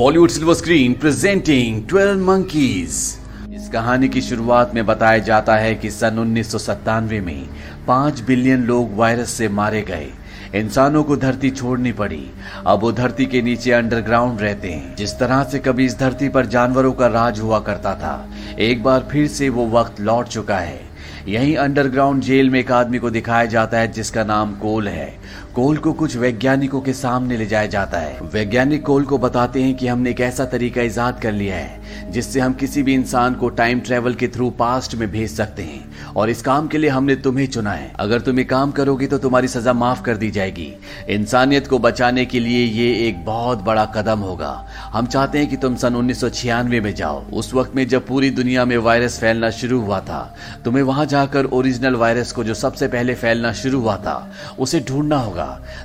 Bollywood silver screen presenting 12 monkeys इस कहानी की शुरुआत में बताया जाता है कि सन उन्नीस में पाँच बिलियन लोग वायरस से मारे गए। इंसानों को धरती छोड़नी पड़ी। अब वो धरती के नीचे अंडरग्राउंड रहते हैं। जिस तरह से कभी इस धरती पर जानवरों का राज हुआ करता था, एक बार फिर से वो वक्त लौट चुका है। यही अंडरग्राउंड जेल में एक आदमी को दिखाया जाता है जिसका नाम कोल है। कोल को कुछ वैज्ञानिकों के सामने ले जाया जाता है। वैज्ञानिक कोल को बताते हैं कि हमने एक ऐसा तरीका ईजाद कर लिया है, जिससे हम किसी भी इंसान को टाइम ट्रेवल के थ्रू पास्ट में भेज सकते हैं, और इस काम के लिए हमने तुम्हें चुना है। अगर तुम ये काम करोगे तो तुम्हारी सजा माफ़ कर दी जाएगी। इंसानियत को बचाने के लिए ये एक बहुत बड़ा कदम होगा। हम चाहते हैं कि तुम सन उन्नीस सौ छियानवे में जाओ। उस वक्त में जब पूरी दुनिया में वायरस फैलना शुरू हुआ था, तुम्हें वहाँ जाकर ओरिजिनल वायरस को जो सबसे पहले फैलना शुरू हुआ था, उसे ढूंढना होगा।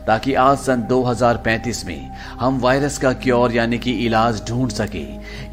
ताकि आज सन 2035 में हम वायरस का क्योर यानी कि इलाज ढूंढ सके।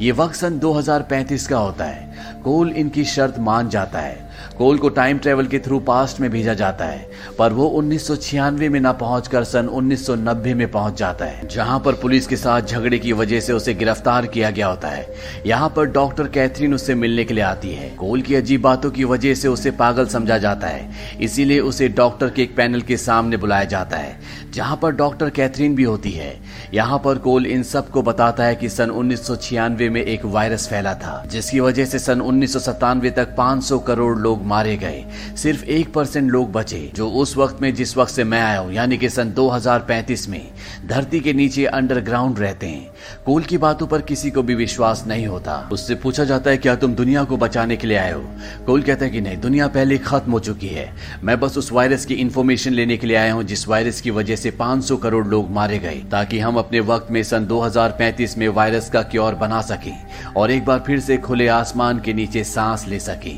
ये वक्त सन 2035 का होता है। कोल इनकी शर्त मान जाता है। कोल को टाइम ट्रेवल के थ्रू पास्ट में भेजा जाता है, पर वो उन्नीस सौ छियानवे में न पहुंचकर सन 1990 में पहुँच जाता है, जहाँ पर पुलिस के साथ झगड़े की वजह से उसे गिरफ़्तार किया गया होता है। यहाँ पर डॉक्टर कैथरीन उससे मिलने के लिए आती है। कोल की अजीब बातों की वजह से उसे पागल समझा जाता है, इसीलिए उसे डॉक्टर के एक पैनल के सामने बुलाया जाता है, जहाँ पर डॉक्टर कैथरीन भी होती है। यहाँ पर कोल इन सबको बताता है कि सन उन्नीस सौ छियानवे में एक वायरस फैला था, जिसकी वजह से सन उन्नीस सौ सत्तानवे तक 500 करोड़ लोग मारे गए। सिर्फ़ एक परसेंट लोग बचे, जो उस वक्त में जिस वक्त से मैं आया हूँ, यानी कि सन 2035 में, धरती के नीचे अंडरग्राउंड रहते हैं। कोल की बातों पर किसी को भी विश्वास नहीं होता। उससे पूछा जाता है, क्या तुम दुनिया को बचाने के लिए आए हो? कोल कहता है कि नहीं, दुनिया पहले खत्म हो चुकी है। मैं बस उस वायरस की इन्फॉर्मेशन लेने के लिए आया हूँ, जिस वायरस की वजह से 500 करोड़ लोग मारे गए, ताकि हम अपने वक्त में सन 2035 में वायरस का क्योर बना सके, और एक बार फिर से खुले आसमान के नीचे सांस ले सके।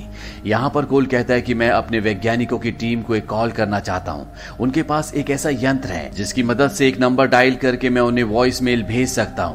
यहाँ पर कोल कहता है कि मैं अपने वैज्ञानिकों की टीम को एक कॉल करना चाहता हूँ। उनके पास एक ऐसा यंत्र है, जिसकी मदद से एक नंबर डायल करके मैं उन्हें वॉइस मेल भेज सकता हूँ।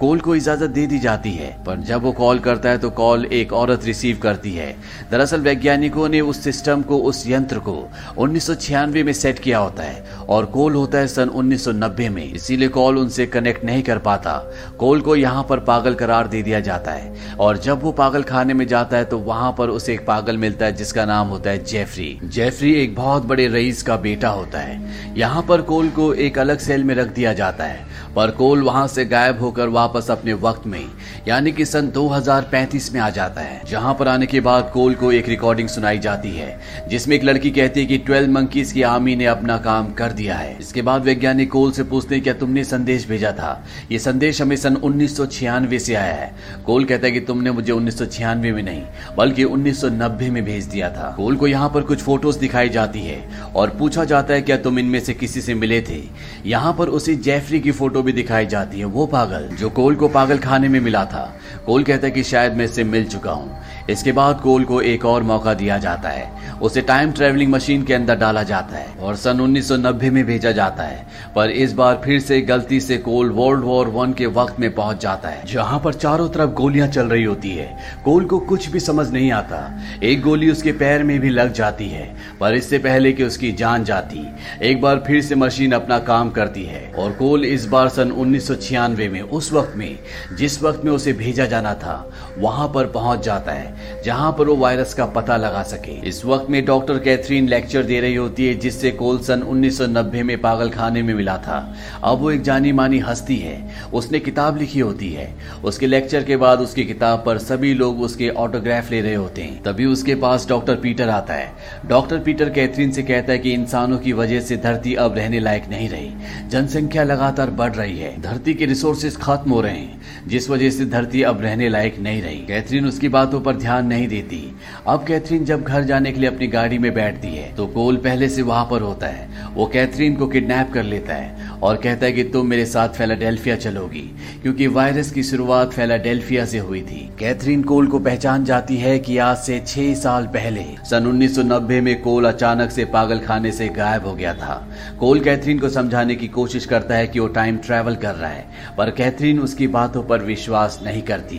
कोल को इजाज़त दे दी जाती है, पर जब वो कॉल करता है तो कॉल एक औरत रिसीव करती है। दरअसल वैज्ञानिकों ने उस सिस्टम को, उस यंत्र को उन्नीस सौ छियानवे में सेट किया होता है, और कॉल होता है सन 1990 में, इसीलिए कॉल उनसे कनेक्ट नहीं कर पाता। कॉल को यहाँ पर पागल करार दे दिया जाता है, और जब वो पागल खाने में जाता है तो वहाँ पर उसे एक पागल मिलता है, जिसका नाम होता है जेफरी। जेफरी एक बहुत बड़े रईस का बेटा होता है। यहाँ पर कोल को एक अलग सेल में रख दिया जाता है, पर कोल वहाँ से गायब होकर वापस अपने वक्त में, यानी कि सन 2035 में आ जाता है, जहाँ पर आने के बाद कोल को एक रिकॉर्डिंग सुनाई जाती है, जिसमें एक लड़की कहती है कि 12 मंकीज की आर्मी ने अपना काम कर दिया है। इसके बाद वैज्ञानिक कोल से पूछते हैं, क्या तुमने संदेश भेजा था? ये संदेश हमें सन उन्नीस से आया है। कोल कहता है कि तुमने मुझे उन्नीस सौ छियानवे में नहीं, बल्कि उन्नीस सौ नब्बे में भेज दिया था। कोल को यहाँ पर कुछ फ़ोटोज़ दिखाई जाती है, और पूछा जाता है, क्या तुम इनमें से किसी से मिले थे? यहाँ पर उसे जेफरी की फ़ोटो भी दिखाई जाती है, वो पागल जो कोल को पागल खाने में मिला था। कोल कहता है कि शायद मैं इससे मिल चुका हूँ। इसके बाद कोल को एक और मौका दिया जाता है। उसे टाइम ट्रेवलिंग मशीन के अंदर डाला जाता है और सन 1990 में भेजा जाता है। पर इस बार फिर से गलती से कोल वर्ल्ड वॉर वन के वक्त में पहुँच जाता है, जहाँ पर चारों तरफ़ गोलियाँ चल रही होती है। कोल को कुछ भी समझ नहीं आता। एक गोली उसके पैर में भी लग जाती है, पर इससे पहले कि उसकी जान जाती। एक बार फिर से मशीन अपना काम करती है और कोल इस बार सन उन्नीस में उस वक्त में, जिस वक्त में उसे भेजा जाना था, वहाँ पर पहुँच जाता है, जहाँ पर वो वायरस का पता लगा सके। इस वक्त में डॉक्टर कैथरीन लेक्चर दे रही होती है, जिससे कोल सन 1990 में पागल खाने में मिला था। अब वो एक जानी मानी हस्ती है। उसने किताब लिखी होती है। उसके लेक्चर के बाद उसकी किताब पर सभी लोग उसके ऑटोग्राफ ले रहे होते हैं। तभी उसके पास डॉक्टर पीटर आता है। डॉक्टर पीटर कैथरीन से कहता है कि इंसानों की वजह से धरती अब रहने लायक नहीं रही। जनसंख्या लगातार बढ़ रही है। धरती के रिसोर्सेज खत्म हो रहे हैं, जिस वजह से धरती अब रहने लायक नहीं रही। कैथरीन उसकी बातों पर ध्यान नहीं देती। अब कैथरीन जब घर जाने के लिए अपनी गाड़ी में बैठती है तो कोल पहले से वहाँ पर होता है। वो कैथरीन को किडनैप कर लेता है और कहता है कि तुम मेरे साथ फेलाडेल्फिया चलोगी, क्योंकि वायरस की शुरुआत फेलाडेल्फिया से हुई थी। कैथरीन कोल को पहचान जाती है कि आज से छह साल पहले, सन 1990 में कोल अचानक से पागल खाने से गायब हो गया था। कोल कैथरीन को समझाने की कोशिश करता है कि वो टाइम ट्रेवल कर रहा है, पर कैथरीन उसकी बातों पर विश्वास नहीं करती।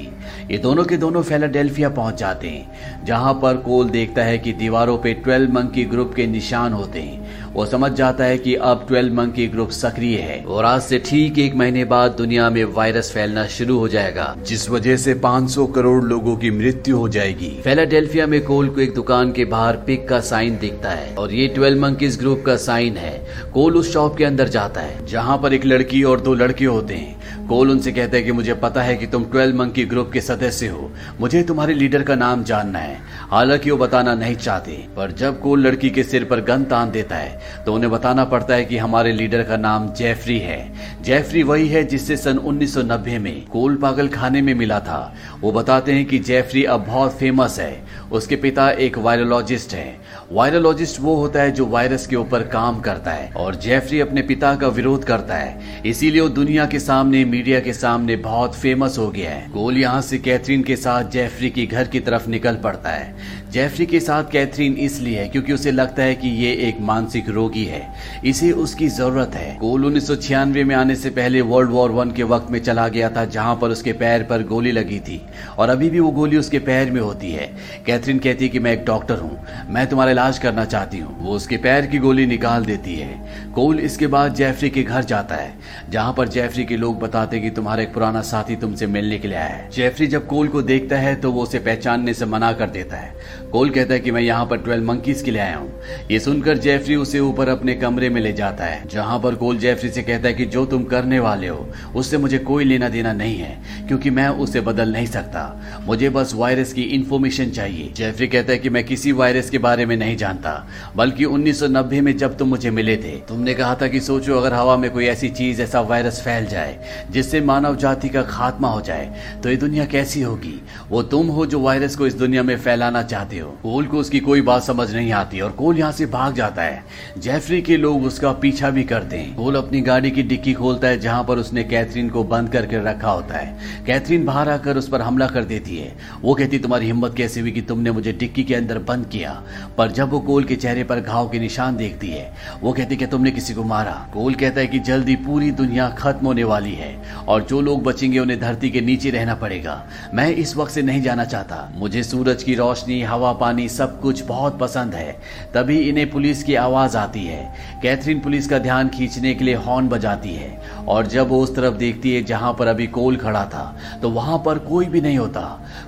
ये दोनों के दोनों फेलाडेल्फिया पहुँच जाते हैं, जहाँ पर कोल देखता है कि दीवारों पे ट्वेल्व मंकी ग्रुप के निशान होते हैं। वो समझ जाता है कि अब 12 मंकी ग्रुप सक्रिय है और आज से ठीक एक महीने बाद दुनिया में वायरस फैलना शुरू हो जाएगा, जिस वजह से 500 करोड़ लोगों की मृत्यु हो जाएगी। फिलाडेल्फिया में कोल को एक दुकान के बाहर पिक का साइन दिखता है और ये 12 मंकीज ग्रुप का साइन है। कोल उस शॉप के अंदर जाता है, जहाँ पर एक लड़की और दो लड़के होते हैं। कोल उनसे कहते हैं कि मुझे पता है कि तुम ट्वेल्व मंकी ग्रुप के सदस्य हो। मुझे तुम्हारे लीडर का नाम जानना है। हालाँकि वो बताना नहीं चाहते, पर जब कोल लड़की के सिर पर गन तान देता है तो उन्हें बताना पड़ता है कि हमारे लीडर का नाम जेफरी है। जेफरी वही है जिससे सन 1990 में कोल पागल खाने में मिला था। वो बताते हैं कि जेफरी अब बहुत फ़ेमस है। उसके पिता एक वायरोलॉजिस्ट है। वायरोलॉजिस्ट वो होता है जो वायरस के ऊपर काम करता है और जेफरी अपने पिता का विरोध करता है। इसीलिए वो दुनिया के सामने मीडिया के सामने बहुत फ़ेमस हो गया है। कोल यहाँ से कैथरीन के साथ जेफरी के घर की तरफ़ निकल पड़ता है। जेफरी के साथ कैथरीन इसलिए है क्योंकि उसे लगता है कि ये एक मानसिक रोगी है। इसे उसकी ज़रूरत है। गोल उन्नीस सौ छियानवे में आने से पहले वर्ल्ड वॉर वन के वक्त में चला गया था, जहाँ पर उसके पैर पर गोली लगी थी। और अभी भी वो गोली उसके पैर में होती है। कैथरीन कहती है कि मैं एक डॉक्टर हूँ। मैं तुम्हारा इलाज करना चाहती हूँ। वो उसके पैर की गोली निकाल देती है। कोल इसके बाद जेफरी के घर जाता है, जहाँ पर जेफरी के लोग बताते कि तुम्हारा एक पुराना साथी तुमसे मिलने के लिए आया है। जेफरी जब कोल को देखता है तो वो उसे पहचानने से मना कर देता है। कोल कहता है कि मैं यहाँ पर ट्वेल्व मंकीज के लिए आया हूँ। ये सुनकर जेफरी उसे ऊपर अपने कमरे में ले जाता है, जहाँ पर कोल जेफरी से कहता है कि जो तुम करने वाले हो, उससे मुझे कोई लेना देना नहीं है, क्योंकि मैं उसे बदल नहीं सकता। मुझे बस वायरस की इंफॉर्मेशन चाहिए। जेफरी कहता है कि मैं किसी वायरस के बारे में नहीं जानता, बल्कि 1990 में जब तुम मुझे मिले थे, तुमने कहा था कि सोचो अगर हवा में कोई ऐसी चीज़, ऐसा वायरस फैल जाए, जिससे मानव जाति का खात्मा हो जाए तो ये दुनिया कैसी होगी? वो तुम हो जो वायरस को इस दुनिया में फैलाना चाहते हो। कोल को उसकी कोई बात समझ नहीं आती और कोल यहाँ से भाग जाता है। जेफरी के लोग उसका पीछा भी करते हैं। कोल अपनी गाड़ी की डिक्की खोलता है, जहाँ पर उसने कैथरीन को बंद करके रखा होता है। कैथरीन बाहर आकर उस पर हमला कर देती है। वो कहती, तुम्हारी हिम्मत कैसे हुई कि तुमने मुझे डिक्की के अंदर बंद किया, पर जब वो कोल के चेहरे पर घाव के निशान देखती है, वो कहती कि तुमने किसी को मारा। कोल कहता है कि जल्दी पूरी दुनिया खत्म होने वाली है, और जो लोग बचेंगे उन्हें धरती के नीचे रहना पड़ेगा। मैं इस वक्त से नहीं जाना चाहता। मुझे सूरज की रोशनी, हवा, पानी सब कुछ बहुत पसंद है। तभी इन्हें पुलिस की आवाज़ आती है। कैथरीन पुलिस का ध्यान खींचने के लिए हॉर्न बजाती है, और जब वो उस तरफ़ देखती है जहाँ पर अभी कोल खड़ा था तो वहाँ पर कोई भी नहीं होता।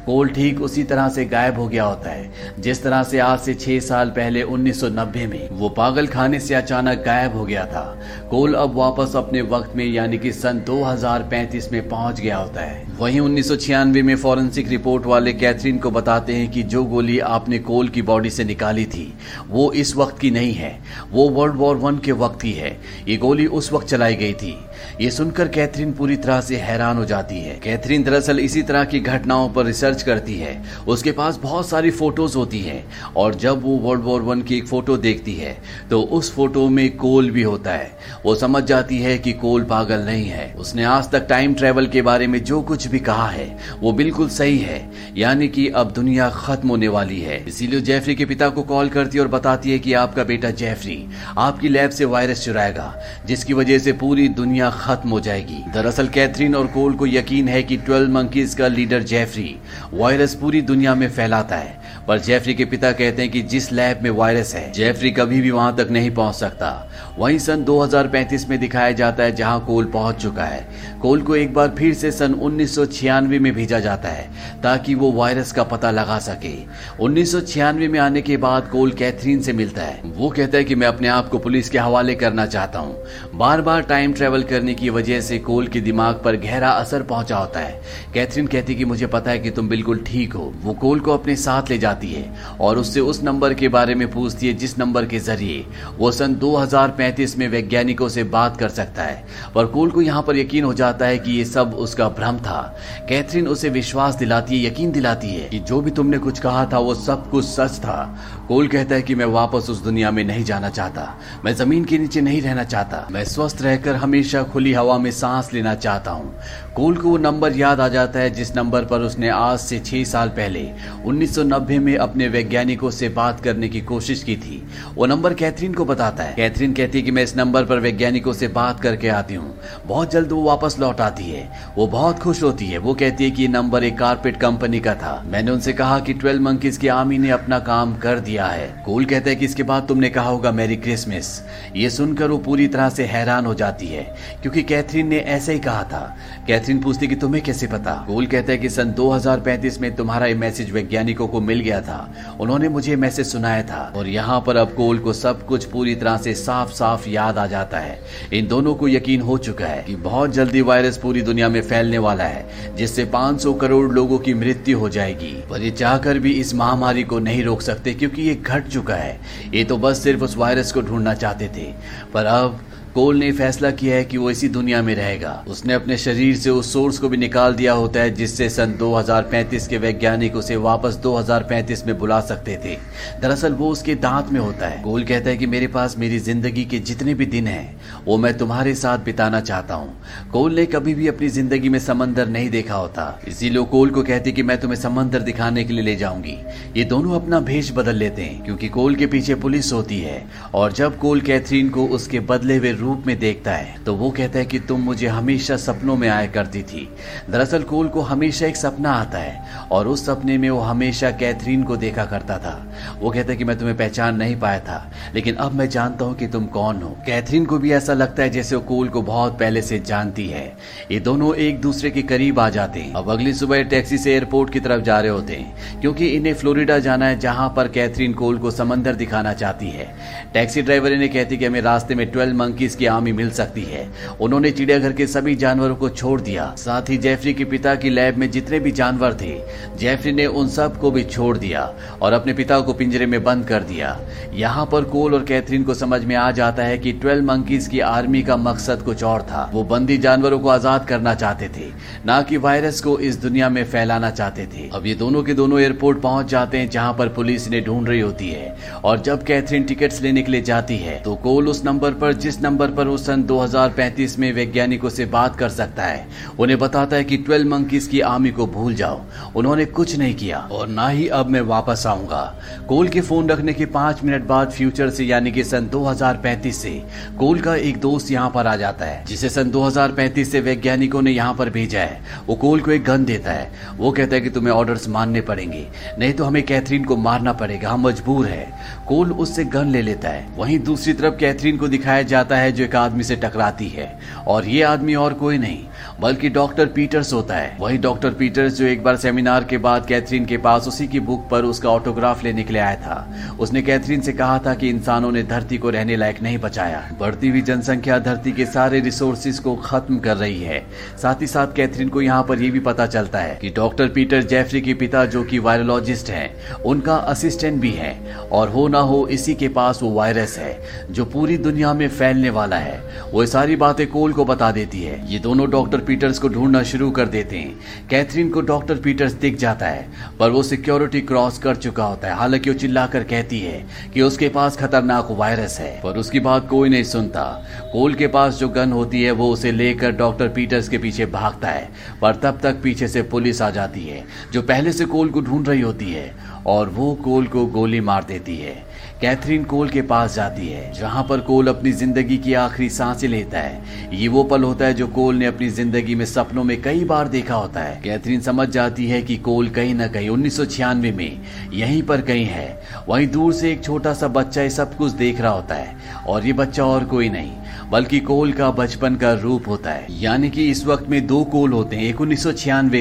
कोल ठीक उसी तरह से गायब हो गया होता है? जिस तरह से आज से छह साल पहले 1990 में वो पागल खाने से अचानक गायब हो गया था, कोल अब वापस अपने वक्त में यानी कि सन 2035 में पहुँच गया होता है। वहीं उन्नीस में फॉरेंसिक रिपोर्ट वाले कैथरीन को बताते हैं कि जो गोली आपने कोल की बॉडी से निकाली थी, वो इस वक्त की नहीं है। वो वर्ल्ड वॉर वन के वक्त की है। ये गोली उस वक्त चलाई गई थी। ये सुनकर कैथरीन पूरी तरह से हैरान हो जाती है। कैथरीन दरअसल इसी तरह की घटनाओं पर रिसर्च करती है। उसके पास बहुत सारी फ़ोटोज़ होती है और जब वो वर्ल्ड वॉर वन की एक फ़ोटो देखती है तो उस फ़ोटो में कोल भी होता है। वो समझ जाती है कि कोल पागल नहीं है। उसने आज तक टाइम ट्रेवल के बारे में जो कुछ भी कहा है, वो बिल्कुल सही है। यानी कि अब दुनिया खत्म होने वाली है। इसीलिए जेफरी के पिता को कॉल करती है और बताती है कि आपका बेटा जेफरी आपकी लैब से वायरस चुराएगा, जिसकी वजह से पूरी दुनिया खत्म हो जाएगी। दरअसल कैथरीन और कोल को यकीन है कि ट्वेल्व मंकीज का लीडर जेफरी वायरस पूरी दुनिया में फैलाता है। पर जेफरी के पिता कहते हैं कि जिस लैब में वायरस है, जेफरी कभी भी वहाँ तक नहीं पहुँच सकता। वहीं सन 2035 में दिखाया जाता है जहाँ कोल पहुँच चुका है। कोल को एक बार फिर से सन उन्नीस सौ छियानवे में भेजा जाता है, ताकि वो वायरस का पता लगा सके। उन्नीस सौ छियानवे में आने के बाद कोल कैथरीन से मिलता है। वो कहता है कि मैं अपने आप को पुलिस के हवाले करना चाहता हूँ। बार बार टाइम ट्रेवल करने की वजह से कोल के दिमाग पर गहरा असर पहुँचा होता है। कैथरीन कहती है कि मुझे पता है कि तुम बिल्कुल ठीक हो। वो कोल को अपने साथ ले जाती है और उससे उस नंबर के बारे में पूछती है जिस नंबर के ज़रिए वो सन 2035 में वैज्ञानिकों से बात कर सकता है। पर कूल को यहाँ पर यकीन हो जाता है कि ये सब उसका भ्रम था। कैथरीन उसे विश्वास दिलाती है, यकीन दिलाती है कि जो भी तुमने कुछ कहा था वो सब कुछ सच था। कोल कहता है कि मैं वापस उस दुनिया में नहीं जाना चाहता। मैं ज़मीन के नीचे नहीं रहना चाहता। मैं स्वस्थ रहकर हमेशा खुली हवा में सांस लेना चाहता हूँ। कोल को वो नंबर याद आ जाता है, जिस नंबर पर उसने आज से छह साल पहले 1990 में अपने वैज्ञानिकों से बात करने की कोशिश की थी। वो नंबर कैथरीन को बताता है। कैथरीन कहती है कि मैं इस नंबर पर वैज्ञानिकों से बात करके आती हूँ। बहुत जल्द वो वापस लौट आती है। वो बहुत खुश होती है। वो कहती है कि ये नंबर एक कारपेट कंपनी का था। मैंने उनसे कहा कि ट्वेल्व मंकीज की आर्मी ने अपना काम कर दिया। है। कोल कहता है कि इसके बाद तुमने कहा होगा, मेरी क्रिसमस। ये सुनकर वो पूरी तरह से हैरान हो जाती है, क्योंकि कैथरीन ने ऐसे ही कहा था। कैथरीन पूछती कि तुम्हें कैसे पता? कोल कहता है कि सन 2035 में तुम्हारा ये मैसेज वैज्ञानिकों को मिल गया था। उन्होंने मुझे मैसेज सुनाया था। और यहाँ पर अब कोल को सब कुछ पूरी तरह से साफ़ साफ़ याद आ जाता है। इन दोनों को यकीन हो चुका है कि बहुत जल्दी वायरस पूरी दुनिया में फैलने वाला है, जिससे 500 करोड़ लोगों की मृत्यु हो जाएगी। पर ये चाहकर भी इस महामारी को नहीं रोक सकते, क्योंकि ये घट चुका है। ये तो बस सिर्फ़ उस वायरस को ढूंढना चाहते थे, पर अब कोल ने फैसला किया है कि वो इसी दुनिया में रहेगा। उसने अपने शरीर से उस सोर्स को भी निकाल दिया होता है, जिससे सन 2035 के वैज्ञानिक उसे वापस 2035 में बुला सकते थे। दरअसल वो उसके दांत में होता है। कोल कहता है कि मेरे पास मेरी ज़िंदगी के जितने भी दिन हैं, वो मैं तुम्हारे साथ बिताना चाहता हूँ। कोल ने कभी भी अपनी ज़िंदगी में समंदर नहीं देखा होता। इसीलिए कोल को कहती कि मैं तुम्हें समंदर दिखाने के लिए ले जाऊँगी। ये दोनों अपना भेष बदल लेते हैं, क्योंकि कोल के पीछे पुलिस होती है, और जब कोल कैथरीन को उसके बदले हुए रूप में देखता है तो वो कहता है कि तुम मुझे हमेशा सपनों में आया करती थी। दरअसल कोल को हमेशा एक सपना आता है, और उस सपने में वो हमेशा कैथरीन को देखा करता था। वो कहता है कि मैं तुम्हें पहचान नहीं पाया था, लेकिन अब मैं जानता हूँ कि तुम कौन हो। कैथरीन को भी ऐसा लगता है जैसे वो कोल को बहुत पहले से जानती है। ये दोनों एक दूसरे के करीब आ जाते हैं। अब अगली सुबह टैक्सी से एयरपोर्ट की तरफ़ जा रहे होते हैं, क्योंकि इन्हें फ्लोरिडा जाना है, जहाँ पर कैथरीन कोल को समंदर दिखाना चाहती है। टैक्सी ड्राइवर इन्हें कहती कि हमें रास्ते में ट्वेल्व मंकीज की आर्मी मिल सकती है। उन्होंने चिड़ियाघर के सभी जानवरों को छोड़ दिया। साथ ही जेफरी के पिता की लैब में जितने भी जानवर थे, जेफरी ने उन सबको भी छोड़ दिया और अपने पिता को पिंजरे में बंद कर दिया। यहाँ पर कोल और कैथरीन को समझ में आ जाता है कि ट्वेल्व मंकीज की आर्मी का मकसद कुछ और था। वो बंदी जानवरों को आज़ाद करना चाहते थे, न कि वायरस को इस दुनिया में फैलाना चाहते थे। अब ये दोनों के दोनों एयरपोर्ट पहुँच जाते हैं, जहाँ पर पुलिस इन्हें ढूंढ रही होती है। और जब कैथरीन टिकट्स लेने के लिए जाती है तो कोल उस नंबर पर जिस नंबर पर वो सन 2035 में वैज्ञानिकों से बात कर सकता है। उन्हें बताता है कि 12 मंकीज की आर्मी को भूल जाओ। उन्होंने कुछ नहीं किया। और ना ही अब मैं वापस आऊँगा। कोल के फ़ोन रखने के पाँच मिनट बाद फ्यूचर से यानी कि सन 2035 से कोल का एक दोस्त यहाँ पर आ जाता है, जिसे सन 2035 से वैज्ञानिकों ने यहाँ पर भेजा है। वो कोल को एक गन देता है। वो कहता है कि तुम्हें ऑर्डर्स मानने पड़ेंगे। नहीं तो हमें कैथरीन को मारना पड़ेगा। हम मजबूर है। कोल उससे गन ले लेता है। वहीं दूसरी तरफ़ कैथरीन को दिखाया जाता है जो एक आदमी से टकराती है और ये आदमी और कोई नहीं बल्कि डॉक्टर पीटर्स होता है। वही डॉक्टर पीटर्स जो एक बार सेमिनार के बाद कैथरीन के पास उसी की बुक पर उसका ऑटोग्राफ लेने के लिए आया था। उसने कैथरीन से कहा था कि इंसानों ने धरती को रहने लायक नहीं बचाया। बढ़ती हुई जनसंख्या धरती के सारे रिसोर्सिस को खत्म कर रही है। साथ ही साथ कैथरीन को यहाँ पर यह भी पता चलता है कि डॉक्टर पीटर जेफरी के पिता जो कि वायरोलॉजिस्ट हैं, उनका असिस्टेंट भी है। और हो ना हो, इसी के पास वो वायरस है, जो पूरी दुनिया में फैलने वाला है। वो सारी बातें कोल को बता देती है। ये दोनों डॉक्टर पीटर्स को ढूंढना शुरू कर देते हैं। कैथरीन को डॉक्टर पीटर्स दिख जाता है, पर वो सिक्योरिटी क्रॉस कर चुका होता है। हालाँकि वो चिल्लाकर कहती है कि उसके पास खतरनाक वायरस है, पर उसकी बात कोई नहीं सुनता। कोल के पास जो गन होती है, वो उसे लेकर डॉक्टर पीटर्स के पीछे भागता है, पर तब तक पीछे से पुलिस आ जाती है, जो पहले से कोल को ढूंढ रही होती है, और वो कोल को गोली मार देती है। कैथरीन कोल के पास जाती है, जहाँ पर कोल अपनी ज़िंदगी की आखिरी साँसें लेता है। ये वो पल होता है जो कोल ने अपनी ज़िंदगी में सपनों में कई बार देखा होता है। कैथरीन समझ जाती है कि कोल कहीं ना कहीं उन्नीस सौ छियानवे में यहीं पर कहीं है। वहीं दूर से एक छोटा सा बच्चा ये सब कुछ देख रहा होता है, और ये बच्चा और कोई नहीं, बल्कि कोल का बचपन का रूप होता है। यानी कि इस वक्त में दो कोल होते हैं, एक उन्नीस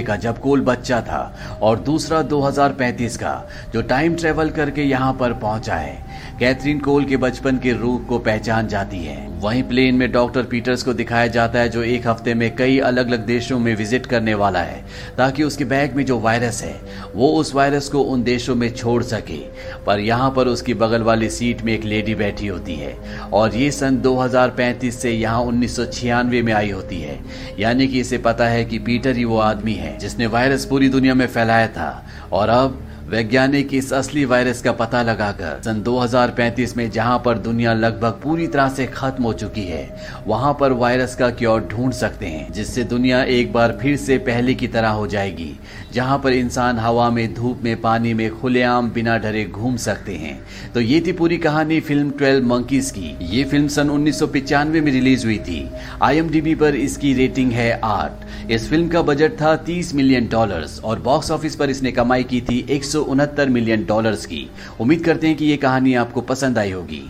का, जब कोल बच्चा था, और दूसरा 2035 का, जो टाइम ट्रेवल करके यहाँ पर पहुँचा है। कैथरीन कोल के बचपन के रूप को पहचान जाती है। वहीं प्लेन में डॉक्टर पीटर्स को दिखाया जाता है, जो एक हफ़्ते में कई अलग अलग देशों में विज़िट करने वाला है, ताकि उसके बैग में जो वायरस है, वो उस वायरस को उन देशों में छोड़ सके। पर यहाँ पर उसकी बगल वाली सीट में एक लेडी बैठी होती है, और ये सन 2035 से यहाँ उन्नीस सौ छियानवे में आई होती है। यानी कि इसे पता है कि पीटर ही वो आदमी है, जिसने वायरस पूरी दुनिया में फैलाया था, और अब वैज्ञानिक इस असली वायरस का पता लगाकर सन 2035 में जहाँ पर दुनिया लगभग पूरी तरह से खत्म हो चुकी है, वहाँ पर वायरस का क्योर ढूंढ सकते हैं, जिससे दुनिया एक बार फिर से पहले की तरह हो जाएगी, जहाँ पर इंसान हवा में, धूप में, पानी में खुलेआम बिना डरे घूम सकते हैं। तो ये थी पूरी कहानी फ़िल्म ट्वेल्व मंकीज की। ये फ़िल्म सन उन्नीस में रिलीज़ हुई थी। आई पर इसकी रेटिंग है आठ। इस फ़िल्म का बजट था 30 मिलियन डॉलर और बॉक्स ऑफ़िस पर इसने कमाई की थी एक मिलियन डॉलर्स की। उम्मीद करते हैं कि ये कहानी आपको पसंद आई होगी।